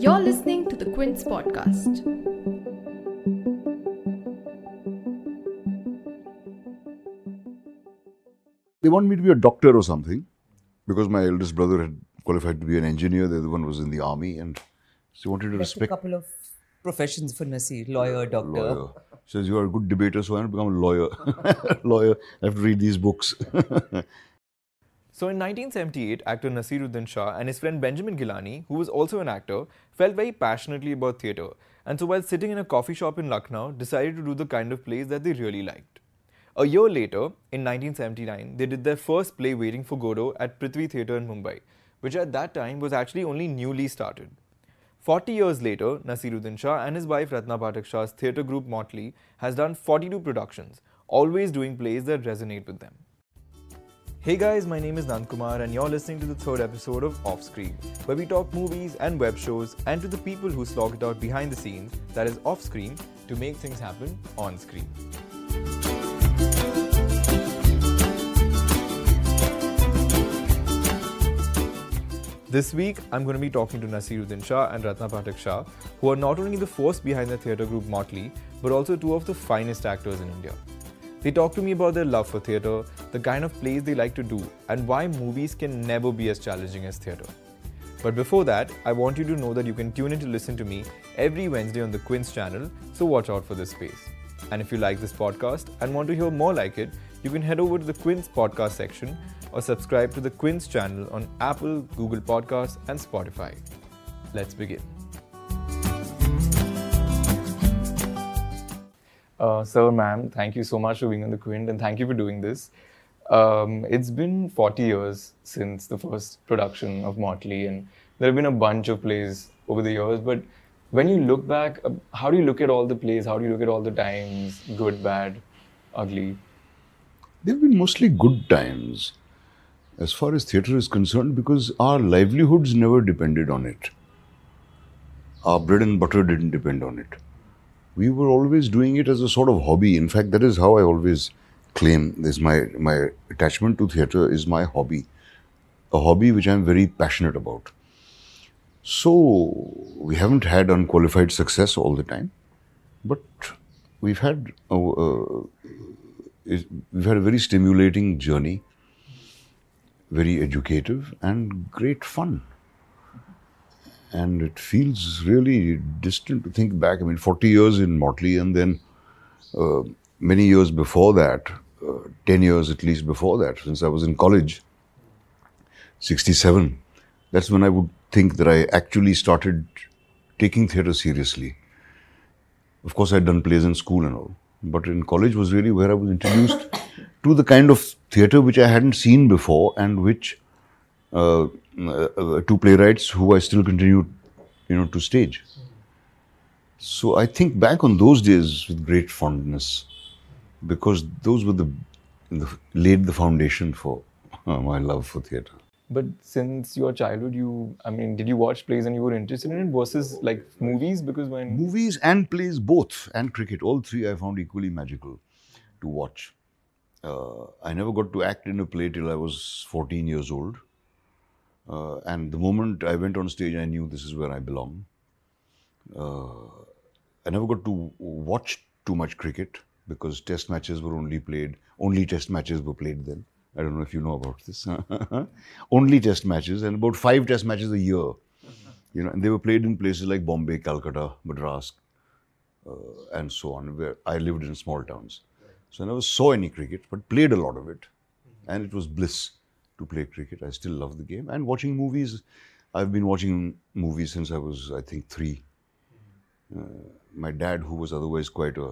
You're listening to the Quint podcast. They want me to be a doctor or something because my eldest brother had qualified to be an engineer. The other one was in the army, and she wanted to That's a couple of professions for Nasir lawyer, doctor. lawyer. She says, You are a good debater, so I want to become a lawyer. lawyer. I have to read these books. So in 1978, actor Nasiruddin Shah and his friend Benjamin Gilani, who was also an actor, felt very passionately about theatre, and so while sitting in a coffee shop in Lucknow, decided to do the kind of plays that they really liked. A year later, in 1979, they did their first play Waiting for Godot at Prithvi Theatre in Mumbai, which at that time was actually only newly started. 40 years later, Nasiruddin Shah and his wife Ratna Pathak Shah's theatre group Motley has done 42 productions, always doing plays that resonate with them. Hey guys, my name is Nandkumar and you're listening to the third episode of Off Screen, where we talk movies and web shows and to the people who slog it out behind the scenes, that is off screen, to make things happen on screen. This week, I'm going to be talking to Nasiruddin Shah and Ratna Pathak Shah, who are not only the force behind the theatre group Motley, but also two of the finest actors in India. They talk to me about their love for theatre, the kind of plays they like to do, and why movies can never be as challenging as theatre. But before that, I want you to know that you can tune in to listen to me every Wednesday on the Quint channel, so watch out for this space. And if you like this podcast and want to hear more like it, you can head over to the Quint podcast section or subscribe to the Quint channel on Apple, Google Podcasts, and Spotify. Let's begin. Uh, sir, ma'am, thank you so much for being on the Quint and thank you for doing this. Um, it's been 40 years since the first production of Motley, and there have been a bunch of plays over the years. But when you look back, uh, how do you look at all the plays? How do you look at all the times, good, bad, ugly? They've been mostly good times as far as theatre is concerned because our livelihoods never depended on it. Our bread and butter didn't depend on it. We were always doing it as a sort of hobby. In fact, that is how I always claim this my my attachment to theatre is my hobby. A hobby which I'm very passionate about. So we haven't had unqualified success all the time, but we've had a, uh, we've had a very stimulating journey, very educative and great fun. And it feels really distant to think back. I mean, 40 years in Motley, and then uh, many years before that, uh, 10 years at least before that, since I was in college, 67. That's when I would think that I actually started taking theatre seriously. Of course, I'd done plays in school and all, but in college was really where I was introduced to the kind of theatre which I hadn't seen before and which two playwrights who I still continue, you know, to stage. So I think back on those days with great fondness, because those were the, the laid the foundation for uh, my love for theatre. But since your childhood, you, I mean, did you watch plays and you were interested in it versus like movies? Because when Movies and plays, both, and cricket, all three I found equally magical to watch. Uh, I never got to act in a play till I was 14 years old. Uh, and the moment I went on stage, I knew this is where I belong. Uh, I never got to watch too much cricket because test matches were only played, only test matches were played then. I don't know if you know about this. only test matches and about five test matches a year. You know, and they were played in places like Bombay, Calcutta, Madras, uh, and so on, where I lived in small towns. So I never saw any cricket, but played a lot of it. And it was bliss to play cricket. I still love the game. And watching movies, I've been watching movies since I was, I think, three. Uh, my dad, who was otherwise quite a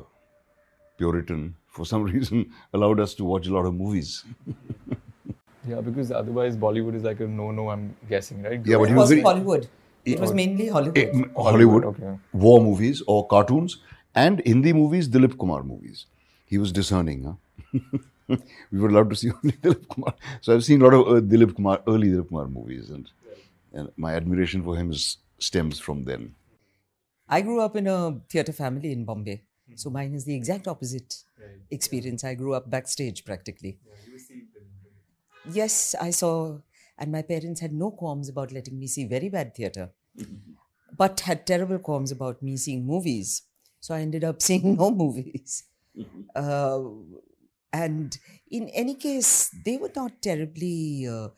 Puritan, for some reason allowed us to watch a lot of movies. yeah, because otherwise Bollywood is like a no-no. I'm guessing, right? Yeah, but it was wasn't very- Hollywood. It was mainly Hollywood. Eh, m- Hollywood, okay. war movies or cartoons, and Hindi movies, Dilip Kumar movies. He was discerning. Huh? we were allowed to see only Dilip Kumar. So I've seen a lot of uh, Dilip Kumar, early Dilip Kumar movies, and, and my admiration for him is, stems from then. I grew up in a theatre family in Bombay. So mine is the exact opposite experience. I grew up backstage practically. Yes, I saw and my parents had no qualms about letting me see very bad theatre, but had terrible qualms about me seeing movies. So I ended up seeing no movies. Uh, and in any case, they were not terribly uh,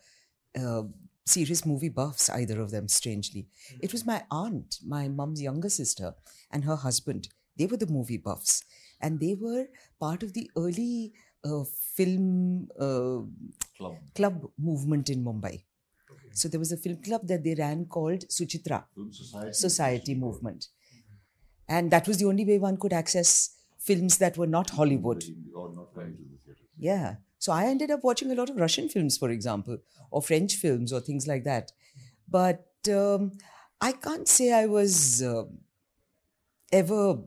uh, serious movie buffs, either of them, strangely. It was my aunt, my mum's younger sister, and her husband. They were the movie buffs. And they were part of the early uh, film uh, Club. club movement in Mumbai. So there was a film club that they ran called Suchitra Film Society. Society Movement. And that was the only way one could access films that were not Hollywood. Or not coming to the theatre. Yeah. So I ended up watching a lot of Russian films, for example, or French films or things like that. But um, I can't say I was uh, ever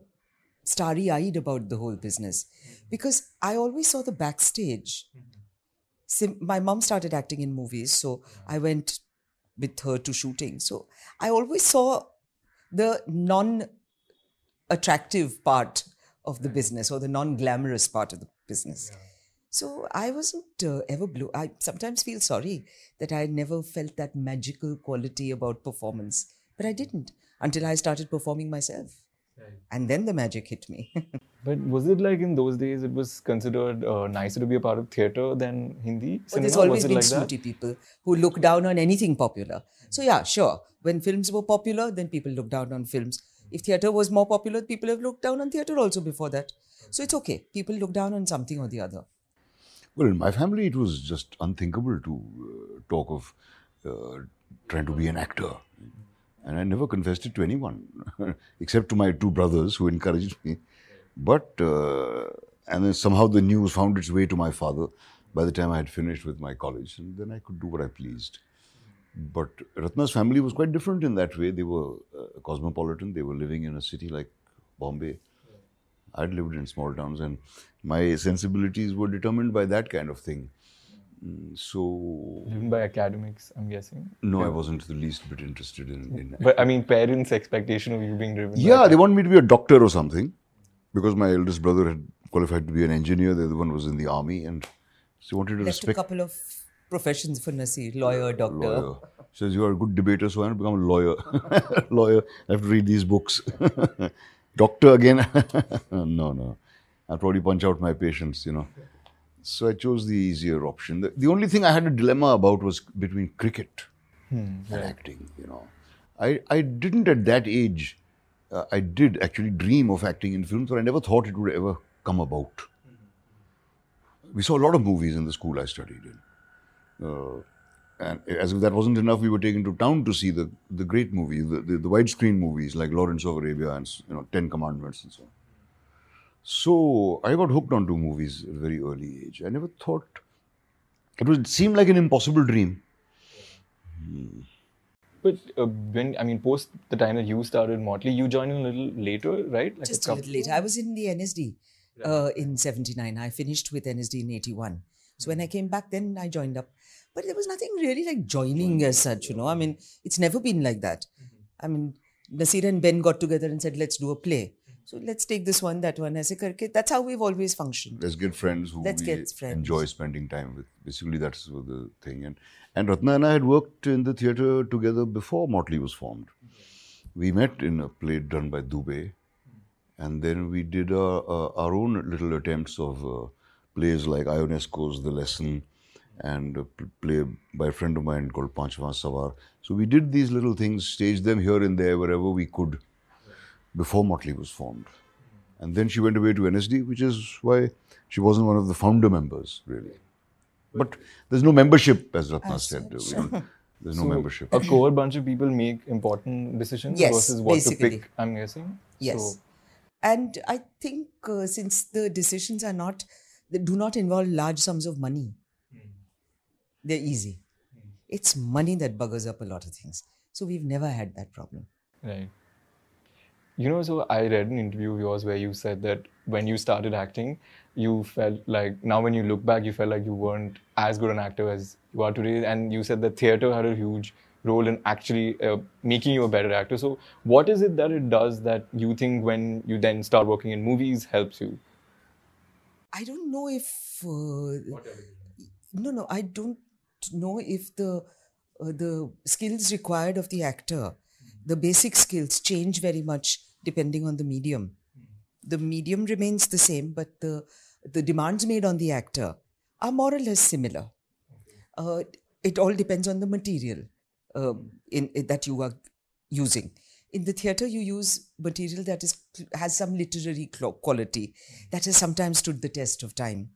starry eyed about the whole business because I always saw the backstage. Sim- my mom started acting in movies, so I went with her to shooting. So I always saw the non attractive part of the business or the non glamorous part of the business. So I wasn't uh, ever blue. I sometimes feel sorry that I never felt that magical quality about performance, but I didn't until I started performing myself. And then the magic hit me. But was it like in those days it was considered uh, nicer to be a part of theatre than Hindi? But there's always was been like that? snooty people who look down on anything popular. So yeah, sure. When films were popular, then people looked down on films. If theatre was more popular, people have looked down on theatre also before that. So it's okay. People look down on something or the other. Well, in my family, it was just unthinkable to uh, talk of uh, trying to be an actor. And I never confessed it to anyone, except to my two brothers who encouraged me. But, uh, and then somehow the news found its way to my father by the time I had finished with my college, and then I could do what I pleased. But Ratna's family was quite different in that way. They were uh, cosmopolitan, they were living in a city like Bombay. I'd lived in small towns, and my sensibilities were determined by that kind of thing. Mm, So, Driven by academics, I'm guessing. no, I wasn't the least bit interested in. in But I mean, parents' expectation of you being driven. by yeah, they wanted me to be a doctor or something, because my eldest brother had qualified to be an engineer. The other one was in the army, and she wanted to Left a couple of professions for Nasir lawyer, doctor. lawyer. Says you are a good debater, so I want to become a lawyer. lawyer, I have to read these books. Doctor again? no, no. I'll probably punch out my patients, you know. So I chose the easier option. The, the only thing I had a dilemma about was between cricket and acting, you know. I, I didn't at that age, uh, I did actually dream of acting in films, but I never thought it would ever come about. We saw a lot of movies in the school I studied in. Uh, and as if that wasn't enough, we were taken to town to see the, the great movies, the, the, the widescreen movies like Lawrence of Arabia and you know Ten Commandments and so on. So I got hooked onto movies at a very early age. I never thought it would seem like an impossible dream. But uh, when I mean, post the time that you started Motley, you joined in a little later, right? Like Just a couple- little later. I was in the NSD uh, in 79. I finished with NSD in 81. So when I came back, then I joined up. But there was nothing really like joining as such, you know. I mean, it's never been like that. I mean, Nasir and Ben got together and said, let's do a play. So let's take this one, that one. Aise karke. That's how we've always functioned. Let's get friends who Let's we get friends. enjoy spending time with. Basically, that's the thing. And and Ratna and I had worked in the theatre together before Motley was formed. We met in a play done by Dubey, and then we did uh, uh, our own little attempts of uh, plays like Ionesco's The Lesson and a p- play by a friend of mine called Panchwa Savar. So we did these little things, staged them here and there wherever we could before Motley was formed. And then she went away to NSD, which is why she wasn't one of the founder members, really. But there's no membership, as Ratna said. We don't- There's no So membership. A core bunch of people make important decisions Yes, versus what basically. to pick. I'm guessing. Yes. So, and I think uh, since the decisions are not, they do not involve large sums of money, they're easy. It's money that buggers up a lot of things. So we've never had that problem. Right. You know, so I read an interview of yours where you said that when you started acting, you felt like now when you look back, you felt like you weren't as good an actor as you are today, and you said that theater had a huge role in actually uh, making you a better actor. So, what is it that it does that you think when you then start working in movies helps you? I don't know if. Uh, no, no, I don't know if the uh, the skills required of the actor, the basic skills change very much depending on the medium. The medium remains the same, but the the demands made on the actor are more or less similar. Uh, it all depends on the material um, in, in- that you are using. In the theatre, you use material that is has some literary quality that has sometimes stood the test of time.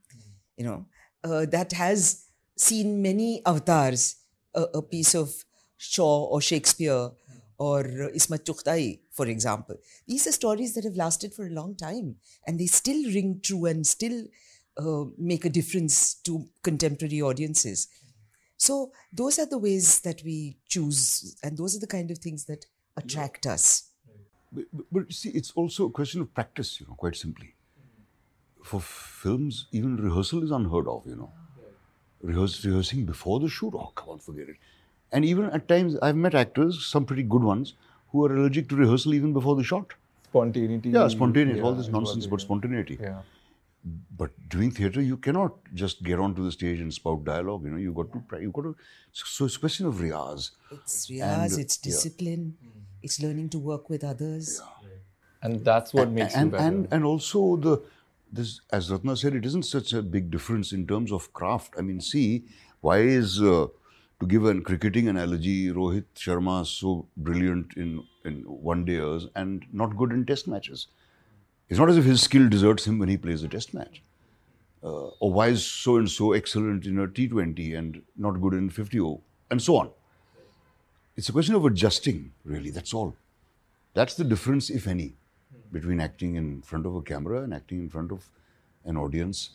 You know, uh, that has seen many avatars. A, a piece of Shaw or Shakespeare or Ismat Chughtai, for example. These are stories that have lasted for a long time and they still ring true and still uh, make a difference to contemporary audiences. So, those are the ways that we choose, and those are the kind of things that attract us. But, but, but see, it's also a question of practice, you know, quite simply. For films, even rehearsal is unheard of, you know. Rehearse, rehearsing before the shoot, oh, come on, forget it. And even at times, I've met actors, some pretty good ones, who are allergic to rehearsal even before the shot. Spontaneity. Yeah, spontaneous, all this nonsense about spontaneity. Yeah. But doing theatre, you cannot just get onto the stage and spout dialogue. You know, you got to, pra- you got to. So it's a question of riyaz. It's riyaz, And, it's yeah. Mm. Discipline, it's learning to work with others. And that's what makes you and, better. and and also the this as Ratna said, it isn't such a big difference in terms of craft. I mean, see, why is uh, to give a cricketing analogy, Rohit Sharma so brilliant in in one dayers and not good in test matches? It's not as if his skill deserts him when he plays a test match. Uh, or why is so and so excellent in a T20 and not good in 50 o and so on. It's a question of adjusting, really. That's all. That's the difference, if any, between acting in front of a camera and acting in front of an audience.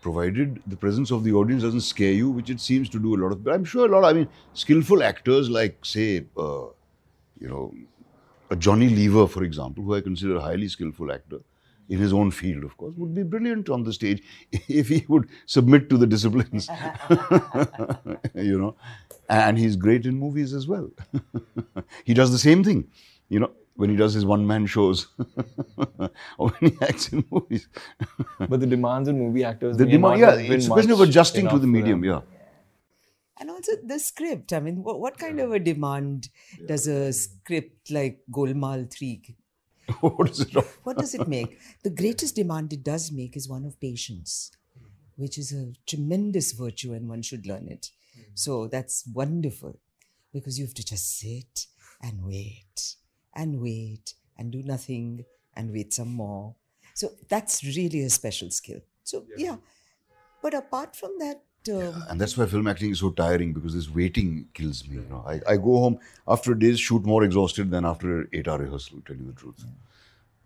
Provided the presence of the audience doesn't scare you, which it seems to do a lot of. But I'm sure a lot. I mean, skillful actors like, say, uh, you know, a Johnny Lever, for example, who I consider a highly skillful actor in his own field, of course, would be brilliant on the stage if he would submit to the disciplines. you know, and he's great in movies as well. he does the same thing, you know, when he does his one-man shows or when he acts in movies. but the demands on movie actors. the may demand, yeah, have been it's a question of adjusting to the medium, yeah. And also the script. I mean, what, what kind of a demand does a script like Golmaal 3 what is it? of? what does it make? The greatest demand it does make is one of patience, which is a tremendous virtue and one should learn it. Hmm. So that's wonderful because you have to just sit and wait and wait and do nothing and wait some more. So that's really a special skill. So, yeah. But apart from that, um, And that's why film acting is so tiring because this waiting kills me. You know, I, I go home after a day's shoot more exhausted than after an eight-hour rehearsal. Tell you the truth,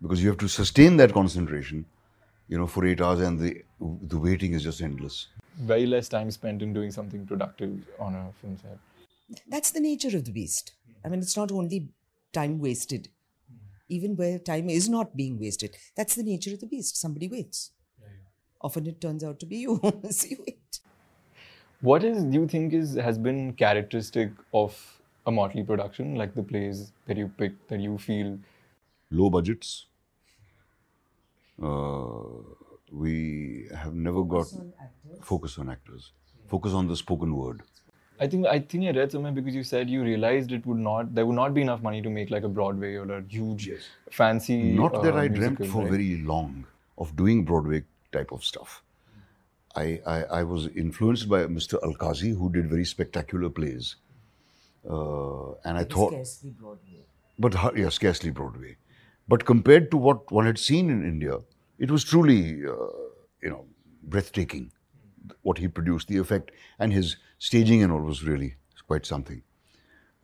because you have to sustain that concentration, you know, for eight hours, and the the waiting is just endless. Very less time spent in doing something productive on a film set. that's the nature of the beast. I mean, it's not only time wasted, even where time is not being wasted. That's the nature of the beast. Somebody waits. Often it turns out to be you. so you wait. What is do you think is has been characteristic of a Motley production, like the plays that you pick that you feel Low budgets. Uh, we have never got focus on actors. Focus on the spoken word. I think I think I read somewhere because you said you realized it would not there would not be enough money to make like a Broadway or a huge fancy. Not that uh, I dreamt for right? very long of doing Broadway type of stuff. I, I, I was influenced by Mr. Alkazi, who did very spectacular plays. Uh, and I thought, Scarcely Broadway. but yeah, scarcely Broadway. But compared to what one had seen in India, it was truly, uh, you know, breathtaking. What he produced, the effect, and his staging and all was really quite something.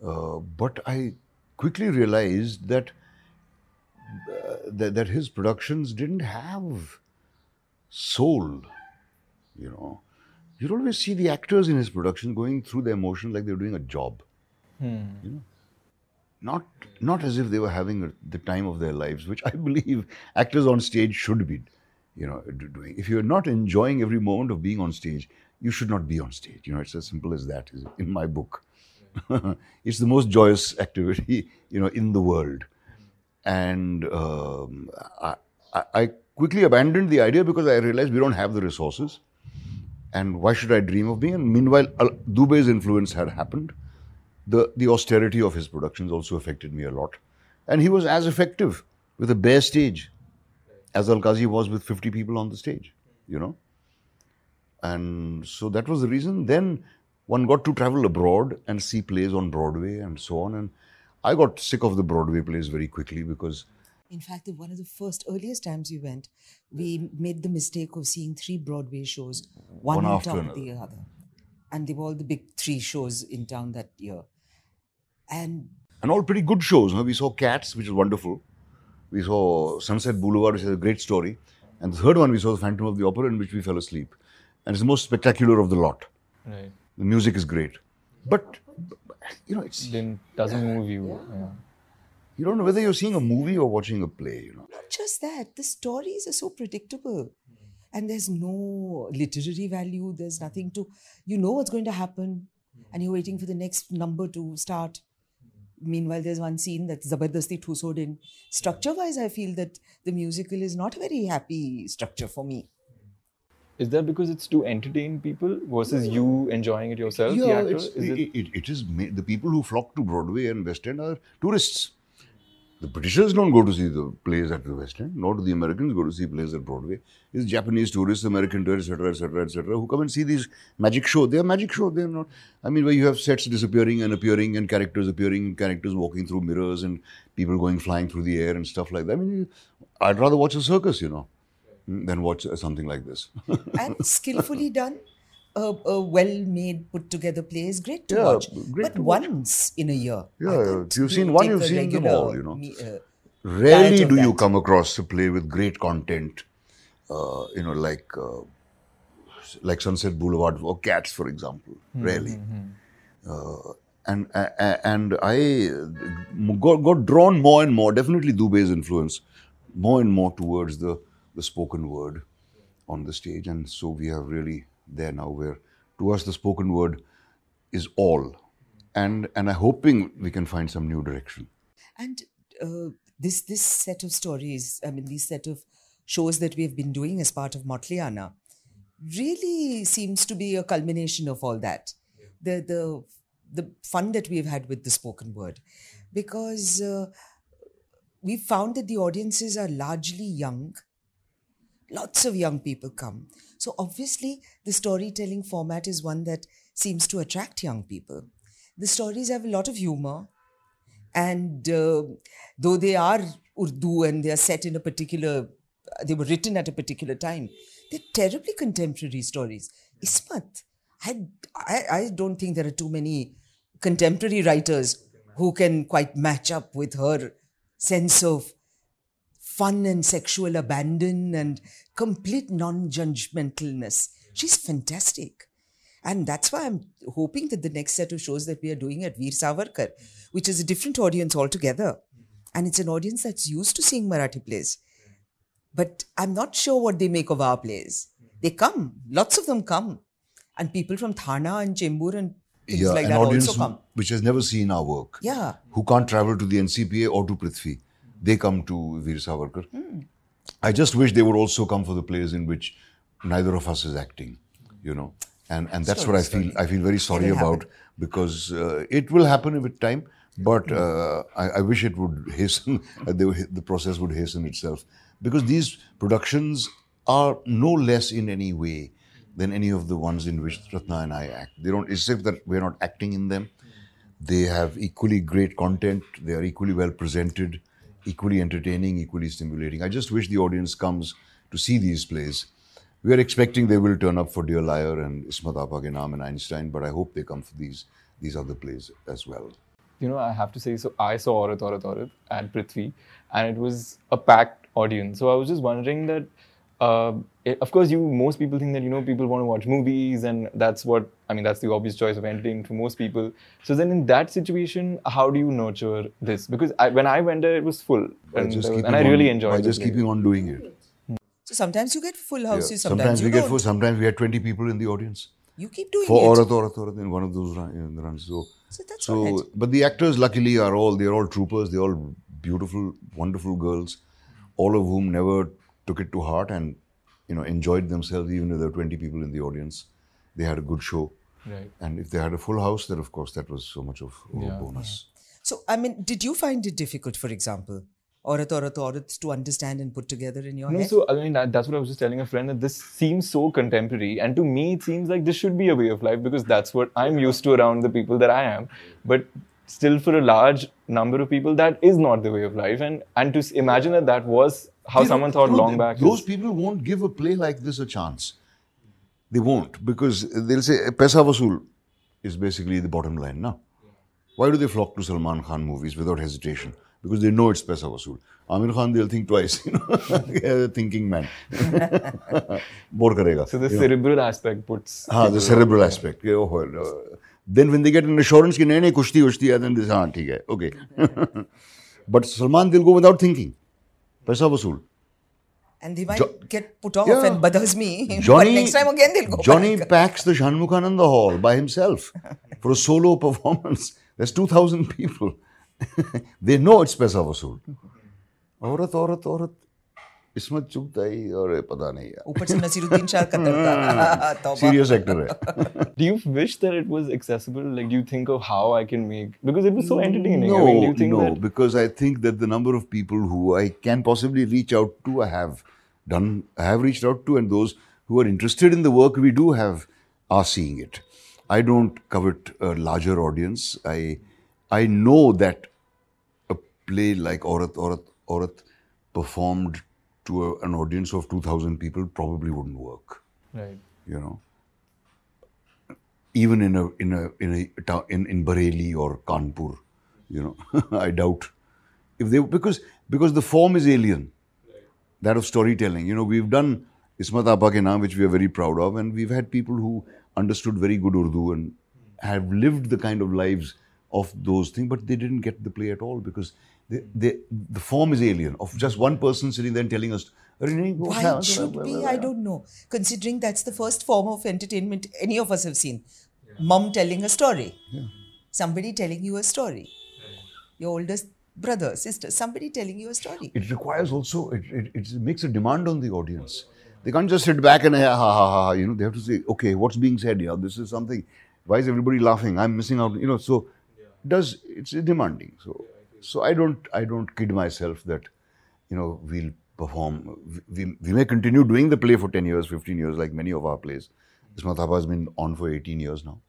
Uh, but I quickly realized that, uh, that that his productions didn't have soul. You know, you'd always see the actors in his production going through their emotions like they were doing a job Hmm. You know? not not as if they were having a, the time of their lives, which I believe actors on stage should be, you know, doing. If you're not enjoying every moment of being on stage, you should not be on stage. You know, it's as simple as that. is In my book, it's the most joyous activity, you know, in the world, and um, I, I quickly abandoned the idea because I realized we don't have the resources. And why should I dream of being? And meanwhile, Dubey's influence had happened. the, the austerity of his productions also affected me a lot. And he was as effective with a bare stage as Alkazi was with 50 people on the stage, you know. And so that was the reason. Then one got to travel abroad and see plays on Broadway and so on. And I got sick of the Broadway plays very quickly because In fact, the- one of the first earliest times we went, we made the mistake of seeing three Broadway shows, one, One in after town, another. the other, and they were all the big three shows in town that year. And and all pretty good shows. Huh? We saw Cats, which was wonderful. We saw Sunset Boulevard, which is a great story. And the third one, we saw The Phantom of the Opera, in which we fell asleep. And it's the most spectacular of the lot. Right. The music is great. But, you know, it's, Then doesn't move you. Yeah. You don't know whether you're seeing a movie or watching a play, you know. not just that, the stories are so predictable. And there's no literary value, there's nothing to, you know what's going to happen, and you're waiting for the next number to start. Meanwhile, there's one scene that Zabardasti Thusod in. Structure wise, I feel that the musical is not a very happy structure for me. Is that because it's to entertain people versus you enjoying it yourself, the actor? it's, Is it, it, it, it is the people who flock to Broadway and West End are tourists. The Britishers don't go to see the plays at the West End, nor do the Americans go to see plays at Broadway. It's Japanese tourists, American tourists, etc., etc., etc., who come and see these magic shows. They are magic shows. They are not. I mean, where you have sets disappearing and appearing, and characters appearing, and characters walking through mirrors, and people going flying through the air and stuff like that. I mean, I'd rather watch a circus, you know, than watch something like this. and skillfully done. A, a well-made, put-together play is great to Yeah, watch, great but to watch. once in a year. Yeah, you've seen one, you've seen them all, you know. me- uh, Rarely do you come across a play with great content, uh, you know, like uh, like Sunset Boulevard or Cats, for example. Rarely. Uh, and uh, and I uh, got, got drawn more and more, definitely Dubey's influence, more and more towards the, the spoken word on the stage. And so we have really there now where to us the spoken word is all. And, and I'm hoping we can find some new direction. And uh, this this set of stories, I mean, these set of shows that we have been doing as part of Motliana, really seems to be a culmination of all that. The the the fun that we've had with the spoken word, because uh, we found that the audiences are largely young. Lots of young people come. So obviously, the storytelling format is one that seems to attract young people. The stories have a lot of humor and uh, though they are Urdu and they are set in a particular, they were written at a particular time, they're terribly contemporary stories. Ismat, I, I, I don't think there are too many contemporary writers who can quite match up with her sense of fun and sexual abandon and complete non-judgmentalness. She's fantastic. And that's why I'm hoping that the next set of shows that we are doing at Veer Savarkar, which is a different audience altogether, and it's an audience that's used to seeing Marathi plays. But I'm not sure what they make of our plays. They come, lots of them come. And people from Thana and Chembur and things like an that audience also come. which has never seen our work. Yeah. Who can't travel to the NCPA or to Prithvi. They come to Veer Savarkar. Hmm. I just wish they would also come for the plays in which neither of us is acting, you know. And and that's what I feel. I feel very sorry about happen. because uh, it will happen with time. But Hmm. uh, I, I wish it would hasten. the, the process would hasten itself because these productions are no less in any way than any of the ones in which Ratna and I act. They don't. It's if that we're not acting in them. They have equally great content. They are equally well presented, equally entertaining, equally stimulating. I just wish the audience comes to see these plays. We are expecting they will turn up for Dear Liar and Ismat Apa Ke Naam and Einstein, but I hope they come for these these other plays as well. you know, I have to say, so I saw Aurat Aurat Aurat at Prithvi, and it was a packed audience. So I was just wondering that, uh, it- of course, you most people think that you know people want to watch movies, and that's what I mean. That's the obvious choice of entertainment for most people. So then, in that situation, how do you nurture this? Because I, when I went there, it was full, By and, just was- keeping and I really enjoyed. It. By the just play. keeping on doing it. So sometimes you get full Yeah. houses, sometimes, we you get don't. full, sometimes we had 20 people in the audience. You keep doing for it. For Aurat Aurat Aurat in one of those run, runs. So, So that's all right. but the actors luckily are all they're all troopers. They're all beautiful, wonderful girls, all of whom never took it to heart and you know enjoyed themselves even if there were 20 people in the audience. They had a good show. Right. And if they had a full house, then of course that was so much of a Yeah. bonus. So, I mean, did you find it difficult, for example, Aurat Aurat Aurat to understand and put together in your No, head? so I mean that's what I was just telling a friend that this seems so contemporary, and to me it seems like this should be a way of life because that's what I'm used to around the people that I am. But still, for a large number of people, that is not the way of life, and and to imagine that that was how They someone thought long back. Those is- people won't give a play like this a chance. They won't because they'll say Pesa Vasool is basically the bottom line now. Why do they flock to Salman Khan movies without hesitation? Because they know it's Pesa Vasool. Amir Khan, they'll think twice. You know, thinking man. Bore karega. so the cerebral aspect puts. Ah, the cerebral aspect. Yeah, oh, uh, then when they get an assurance कि नहीं नहीं कुश्ती उश्ती है, they say हाँ ठीक है, okay. but Salman they'll go without thinking. पैसा वसूल. and they might Jo- get put off Yeah. and bothers me. Johnny, but next time again they'll go Johnny back. packs the Shanmukhananda Hall by himself for a solo performance. There's 2,000 people. they know it's पैसा वसूल. औरत औरत औरत इसमें चुगता ही और ये पता नहीं यार. ऊपर से नसीरुद्दीन शाह कतर का तौबा Serious actor है. Do you wish that it was accessible? Like, do you think of how I can make because it was so entertaining? No, I mean, do you think no, that because I think that the number of people who I can possibly reach out to, I have done, I have reached out to, and those who are interested in the work we do have are seeing it. I don't covet a larger audience. I, I know that a play like Aurat Aurat Aurat performed to a, an audience of 2,000 people probably wouldn't work. right? You know, even in a in a in a town in, in Bareilly or Kanpur, you know, I doubt if they because because the form is alien, that of storytelling. You know, we've done Ismat Apa ke Naam, which we are very proud of, and we've had people who understood very good Urdu and hmm. have lived the kind of lives of those things, but they didn't get the play at all because they, they, the form is alien of just one person sitting there and telling us. "Arey nahi, wo Why it should be, I don't know. Considering that's the first form of entertainment any of us have seen. mom telling a story. Somebody telling you a story. Your oldest brother, sister, somebody telling you a story. it requires also it, it, it makes a demand on the audience they can't just sit back and ha ha ha ha you know they have to say okay what's being said here this is something why is everybody laughing i'm missing out you know so it does it's demanding so so i don't i don't kid myself that you know we'll perform we, we may continue doing the play for 10 years 15 years like many of our plays. Ismat Apa has been on for 18 years now.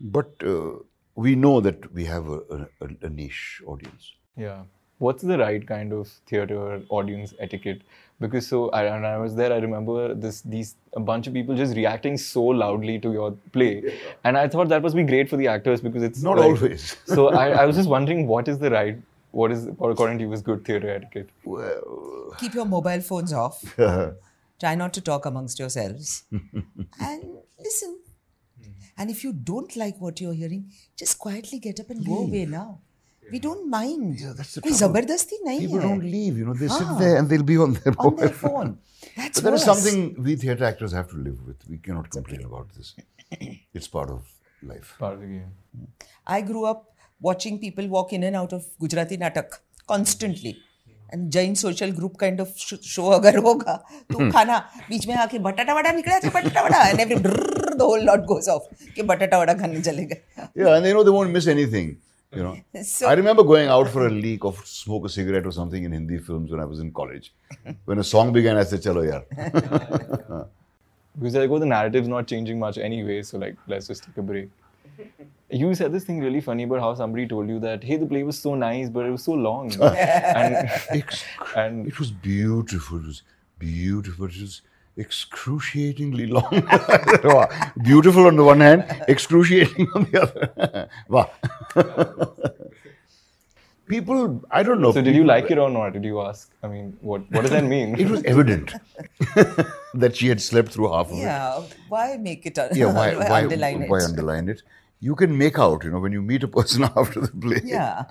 But uh, we know that we have a, a, a niche audience. Yeah. What's the right kind of theater audience etiquette? Because so I, when I was there, I remember this these a bunch of people just reacting so loudly to your play, and I thought that must be great for the actors because it's Not like- always. so I, I was just wondering what is the right what is what according to you is good theater etiquette? well Keep your mobile phones off. Try not to talk amongst yourselves. and listen. Hmm. And if you don't like what you're hearing, just quietly get up and go away now. We don't mind. Yeah, that's the कोई trouble. जबरदस्ती नहीं People है. don't leave, you know, they sit Ah. there and they'll be on their on their mobile phone. That's But that is worse. something we theatre actors have to live with. We cannot complain about this. It's part of life. Part of the game. I grew up watching people walk in and out of Gujarati Natak constantly. And Jain social group kind of sh- show अगर होगा तो खाना बीच में आके बटाटा वड़ा निकला था बटाटा vada and every drrrr, the whole lot goes off कि बटाटा वड़ा खाने चले गए Yeah, and they know they won't miss anything. You know, So- I remember going out for a leak of smoke a cigarette or something in Hindi films when I was in college. When a song began, I said, "Chalo yaar." Because like, oh, the narrative's not changing much anyway, so like, let's just take a break. You said this thing really funny about how somebody told you that, hey, the play was so nice, but it was so long. and, and It was beautiful. It was beautiful. It was excruciatingly long. Beautiful on the one hand, excruciating on the other. wow. People, I don't know. so, did you like it or not? Did you ask? I mean, what what does that mean? It was evident that she had slept through half of it. yeah why make it Yeah, why, why, underline why it underline it? You can make out, you know, when you meet a person after the play. Yeah.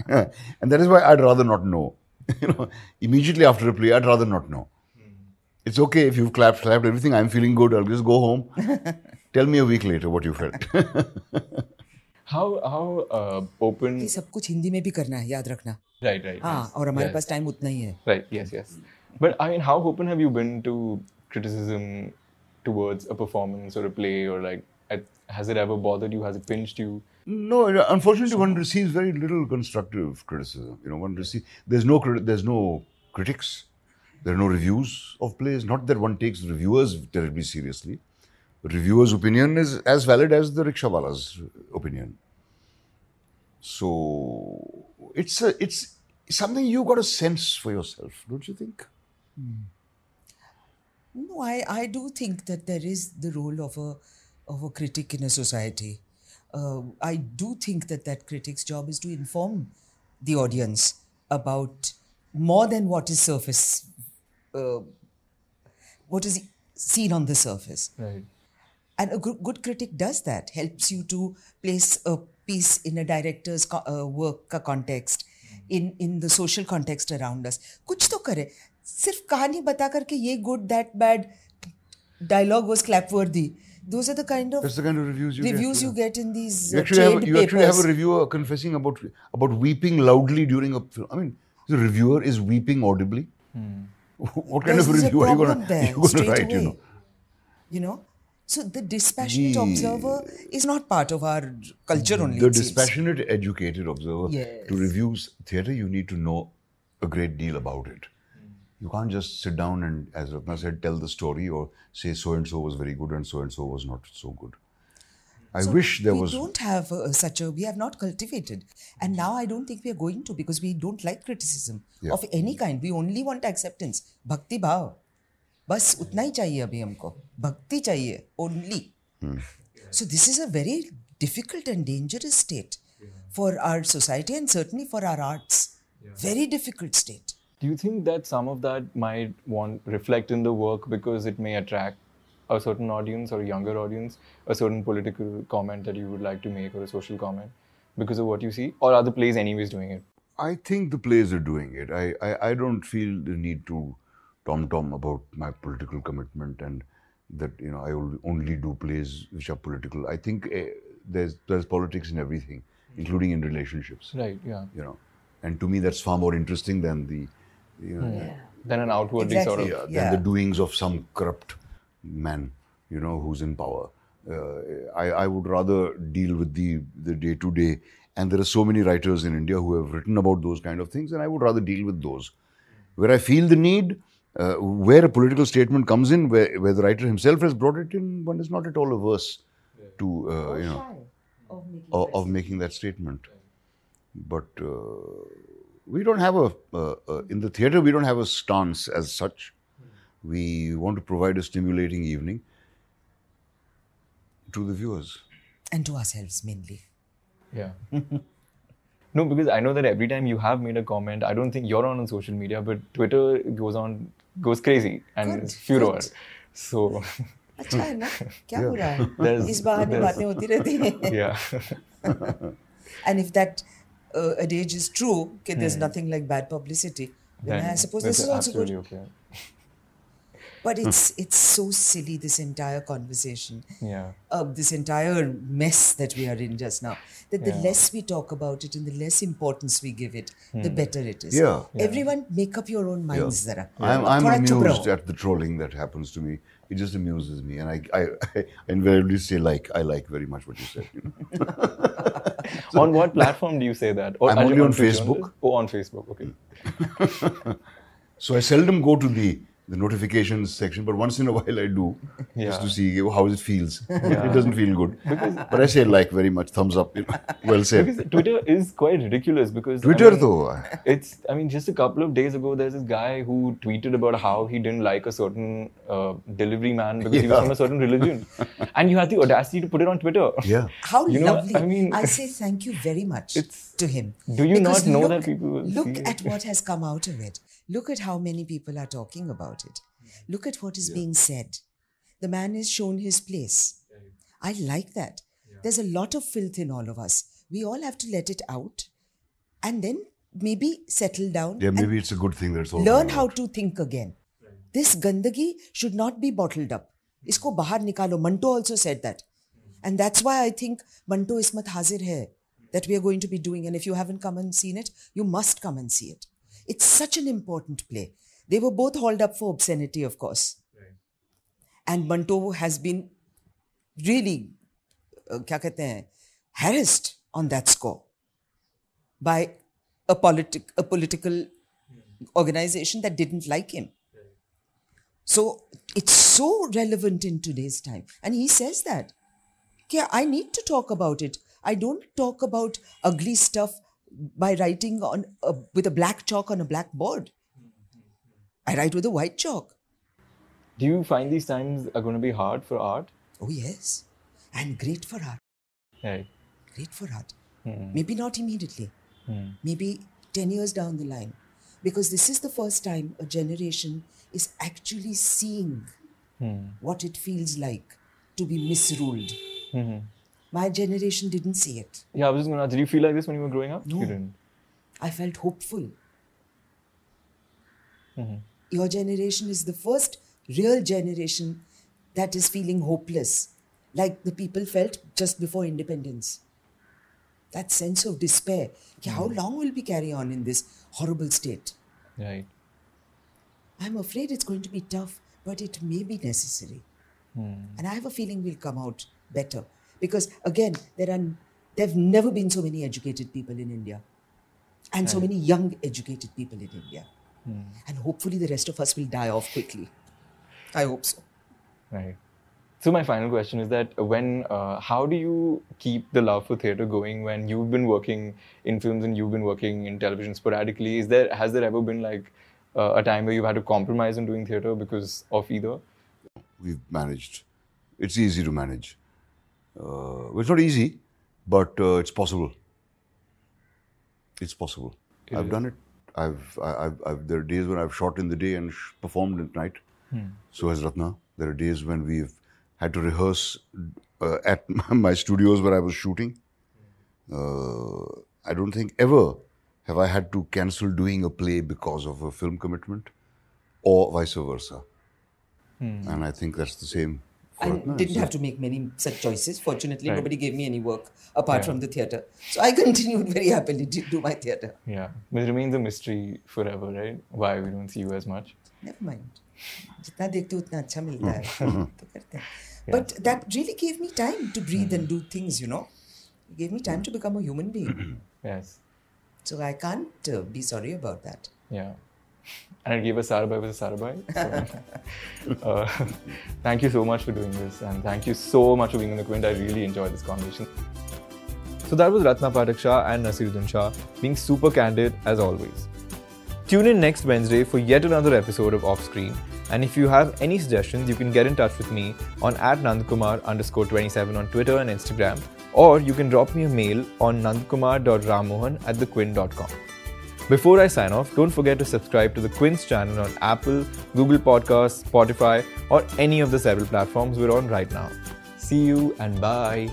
and that is why I'd rather not know. You know, immediately after a play, I'd rather not know. Hmm. It's okay if you've clapped, clapped everything. I'm feeling good. I'll just go home. Tell me a week later what you felt. How how uh, open? ये सब कुछ हिंदी में भी करना है याद रखना Right, right. हाँ. और हमारे Yes. पास टाइम उतना ही है Right. Yes. Yes. But I mean, how open have you been to criticism towards a performance or a play or like has it ever bothered you? Has it pinched you? No, unfortunately, so, one receives very little constructive criticism. You know, one receives there's no there's no critics, there are no reviews of plays. Not that one takes reviewers terribly seriously. The reviewer's opinion is as valid as the rickshawala's opinion. So it's a it's something you got a sense for yourself, don't you think? No, I, I do think that there is the role of a of a critic in a society. Uh, I do think that that critic's job is to inform the audience about more than what is surface, uh, what is seen on the surface. Right. And a gr- good critic does that, helps you to place a piece in a director's co- uh, work का context, in, in the social context around us. कुछ तो करे सिर्फ कहानी बता करके ये good, that bad, dialogue was clapworthy. Those are the kind of That's the kind of reviews you reviews get. you get in these You uh, actually, have, trade you actually have a papers. reviewer confessing about about weeping loudly during a film. I mean, the reviewer is weeping audibly. What kind There's- of there's a review are you problem going there, to straight write? You away. know, You know? so the dispassionate The- observer is not part of our culture only. the it seems. dispassionate, educated observer Yes. to reviews theatre, you need to know a great deal about it. You can't just sit down and, as Ratna said, tell the story or say so and so was very good and so and so was not so good. I So wish there we was. We don't have uh, such a we have not cultivated and now i don't think we are going to because we don't like criticism Yeah. of any kind we only want acceptance bhakti bhav बस उतना ही चाहिए अभी हमको भक्ति चाहिए only so this is a very difficult and dangerous state for our society and certainly for our arts very difficult state Do you think that some of that might want reflect in the work because it may attract a certain audience or a younger audience, a certain political comment that you would like to make or a social comment because of what you see, or are the plays anyways doing it? I think the plays are doing it. I, I, I don't feel the need to tom tom about my political commitment and that you know I will only do plays which are political. I think eh, there's there's politics in everything, including in relationships. Right. Yeah. You know, and to me that's far more interesting than the you know Then an outwardly sort of Exactly. yeah, than Yeah. the doings of some corrupt man, you know, who's in power. Uh, I, I would rather deal with the the day to day, and there are so many writers in India who have written about those kind of things, and I would rather deal with those. Where I feel the need, uh, where a political statement comes in, where, where the writer himself has brought it in, one is not at all averse to uh, you know of, of making that statement. But uh, we don't have a uh, uh, in the theatre. We don't have a stance as such. We want to provide a stimulating evening to the viewers. and to ourselves mainly Yeah. no, because I know that every time you have made a comment, I don't think you're on, on social media, but Twitter goes on, goes crazy and Good, it's furor. good. So, अच्छा है ना क्या बुरा है There's- इस बहाने there's- बातें होती रहती हैं yeah. And if that uh, adage is true, okay, there's nothing like bad publicity, then, I suppose this that's is But hmm. it's it's so silly this entire conversation. Yeah. Uh, this entire mess that we are in just now. That yeah. the less we talk about it and the less importance we give it, the hmm. better it is. Yeah. yeah. Everyone, make up your own minds, yeah. Zara. I'm, I'm amused at the trolling that happens to me. It just amuses me, and I, I, I invariably say like I like very much what you said. So, on what platform do you say that? Or I'm only on, on Facebook. Oh, on Facebook. Okay. so I seldom go to the the notifications section, but once in a while I do, Yeah. just to see how it feels. it doesn't feel good, but I say like very much, thumbs up. You know? Well said. Because Twitter is quite ridiculous because I Twitter mean, though, It's, I mean, just a couple of days ago, there's this guy who tweeted about how he didn't like a certain uh, delivery man because he was from a certain religion. and you had the audacity to put it on Twitter. yeah. How You know, lovely. I mean- I say thank you very much It's- to him. Do you Because not know look, that people Look see at what has come out of it. Look at how many people are talking about it. Look at what is being said. The man is shown his place. I like that. There's a lot of filth in all of us. We all have to let it out and then maybe settle down Yeah, and maybe it's a good thing that it's all learn come how out. to think again. This gandagi should not be bottled up. इसको बाहर निकालो. Manto also said that. And that's why I think Manto Ismat Hazir hai that we are going to be doing. And if you haven't come and seen it, you must come and see it. It's such an important play. They were both hauled up for obscenity, of course. And Manto has been really, uh, harassed on that score by a, politi- a political hmm. organization that didn't like him. So it's so relevant in today's time. And he says that. Yeah, I need to talk about it. I don't talk about ugly stuff by writing on a, with a black chalk on a black board. I write with a white chalk. Do you find these times are going to be hard for art? Oh yes, and great for art. Right. Great for art. Hmm. Maybe not immediately. Hmm. Maybe ten years down the line, because this is the first time a generation is actually seeing hmm. what it feels like to be misruled. My generation didn't see it. Yeah, I was just going to ask, did you feel like this when you were growing up? No. You didn't. I felt hopeful. Mm-hmm. Your generation is the first real generation that is feeling hopeless, like the people felt just before independence. That sense of despair. कि How mm-hmm. long will we carry on in this horrible state? Right. I'm afraid it's going to be tough, but it may be necessary. Hmm. And I have a feeling we'll come out better. Because again, there are there have never been so many educated people in India. And so many young educated people in India. And hopefully the rest of us will die off quickly. I hope so. Right. So my final question is that when, uh, how do you keep the love for theatre going when you've been working in films and you've been working in television sporadically? Is there has there ever been like uh, a time where you've had to compromise on doing theatre because of either? We've managed. It's easy to manage. Uh, well, it's not easy, but uh, it's possible. It's possible. I've done it. I've, I- I've, I've, there are days when I've shot in the day and sh- performed at night. So has Ratna. There are days when we've had to rehearse uh, at my studios where I was shooting. Uh, I don't think ever have I had to cancel doing a play because of a film commitment, or vice versa. And I think that's the same. For I Ratna. didn't It's have to make many such choices. Fortunately, Right. nobody gave me any work apart from the theatre. So I continued very happily to do my theatre. Yeah, but it remains a mystery forever, right? Why we don't see you as much. Never mind. जितना देखते हो उतना अच्छा मिलता है तो करते हैं but that really gave me time to breathe and do things you know it gave me time to become a human being Yes. so I can't uh, be sorry about that Yeah. and it gave us Sarabhai was a Sarabhai. So, uh, thank you so much for doing this, and thank you so much for being on the Quint. I really enjoyed this conversation. So that was Ratna Pathak Shah and Naseeruddin Shah being super candid as always. Tune in next Wednesday for yet another episode of Off Screen. And if you have any suggestions, you can get in touch with me on at nandkumar underscore 27 on Twitter and Instagram, or you can drop me a mail on nandkumar.ramohan at thequint.com. Before I sign off, don't forget to subscribe to the Quint's channel on Apple, Google Podcasts, Spotify, or any of the several platforms we're on right now. See you and bye.